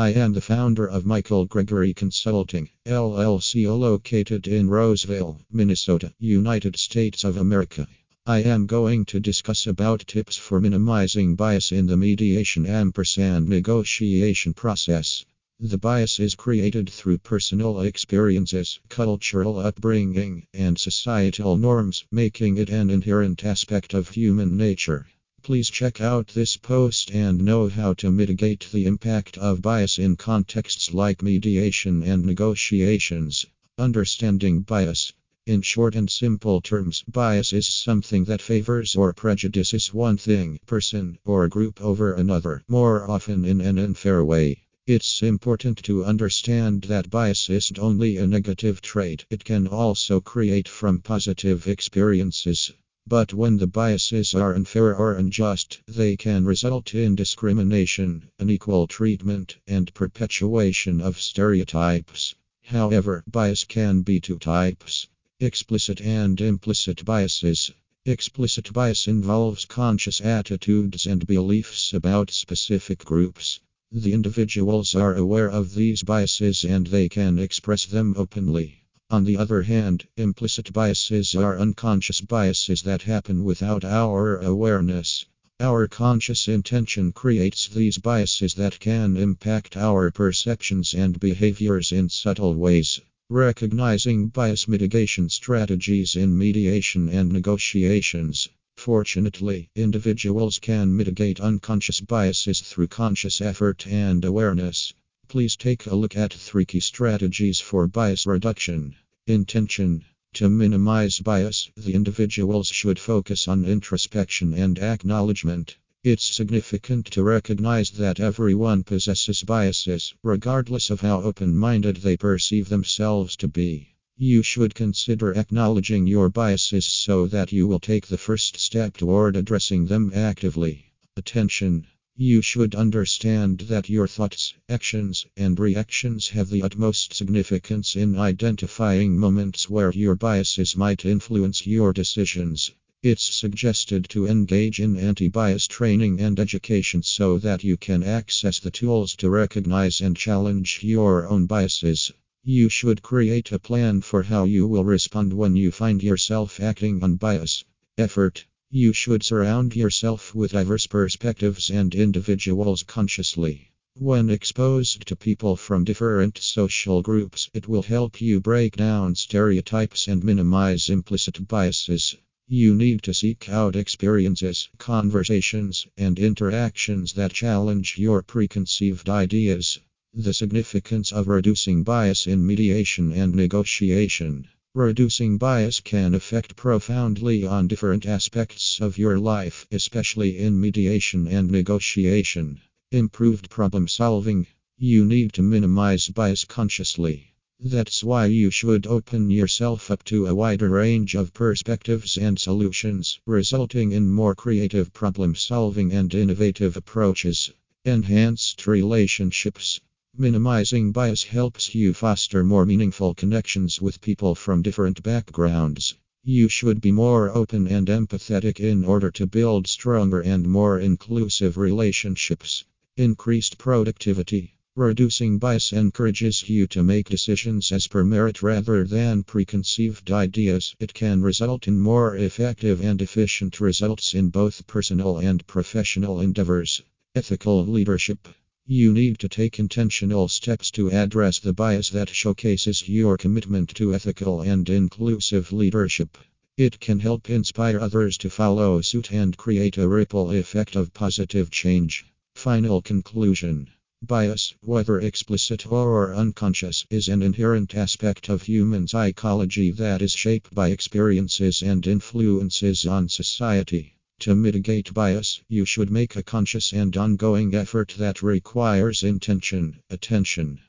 I am the founder of Michael Gregory Consulting, LLC, located in Roseville, Minnesota, United States of America. I am going to discuss about tips for minimizing bias in the mediation ampersand negotiation process. The bias is created through personal experiences, cultural upbringing, and societal norms, making it an inherent aspect of human nature. Please check out this post and know how to mitigate the impact of bias in contexts like mediation and negotiations. Understanding bias. In short and simple terms, bias is something that favors or prejudices one thing, person, or group over another, more often in an unfair way. It's important to understand that bias isn't only a negative trait, it can also create from positive experiences. But when the biases are unfair or unjust, they can result in discrimination, unequal treatment, and perpetuation of stereotypes. However, bias can be two types explicit and implicit biases. Explicit bias involves conscious attitudes and beliefs about specific groups. The individuals are aware of these biases and they can express them openly. On the other hand, implicit biases are unconscious biases that happen without our awareness. Our conscious intention creates these biases that can impact our perceptions and behaviors in subtle ways. Recognizing bias mitigation strategies in mediation and negotiations. Fortunately, individuals can mitigate unconscious biases through conscious effort and awareness. Please take a look at three key strategies for bias reduction. Intention To minimize bias, the individuals should focus on introspection and acknowledgement. It's significant to recognize that everyone possesses biases, regardless of how open minded they perceive themselves to be. You should consider acknowledging your biases so that you will take the first step toward addressing them actively. Attention you should understand that your thoughts, actions, and reactions have the utmost significance in identifying moments where your biases might influence your decisions. It's suggested to engage in anti bias training and education so that you can access the tools to recognize and challenge your own biases. You should create a plan for how you will respond when you find yourself acting on bias. Effort you should surround yourself with diverse perspectives and individuals consciously. When exposed to people from different social groups, it will help you break down stereotypes and minimize implicit biases. You need to seek out experiences, conversations, and interactions that challenge your preconceived ideas. The significance of reducing bias in mediation and negotiation. Reducing bias can affect profoundly on different aspects of your life, especially in mediation and negotiation. Improved problem solving. You need to minimize bias consciously. That's why you should open yourself up to a wider range of perspectives and solutions, resulting in more creative problem solving and innovative approaches. Enhanced relationships. Minimizing bias helps you foster more meaningful connections with people from different backgrounds. You should be more open and empathetic in order to build stronger and more inclusive relationships. Increased productivity. Reducing bias encourages you to make decisions as per merit rather than preconceived ideas. It can result in more effective and efficient results in both personal and professional endeavors. Ethical leadership. You need to take intentional steps to address the bias that showcases your commitment to ethical and inclusive leadership. It can help inspire others to follow suit and create a ripple effect of positive change. Final conclusion Bias, whether explicit or unconscious, is an inherent aspect of human psychology that is shaped by experiences and influences on society. To mitigate bias, you should make a conscious and ongoing effort that requires intention, attention,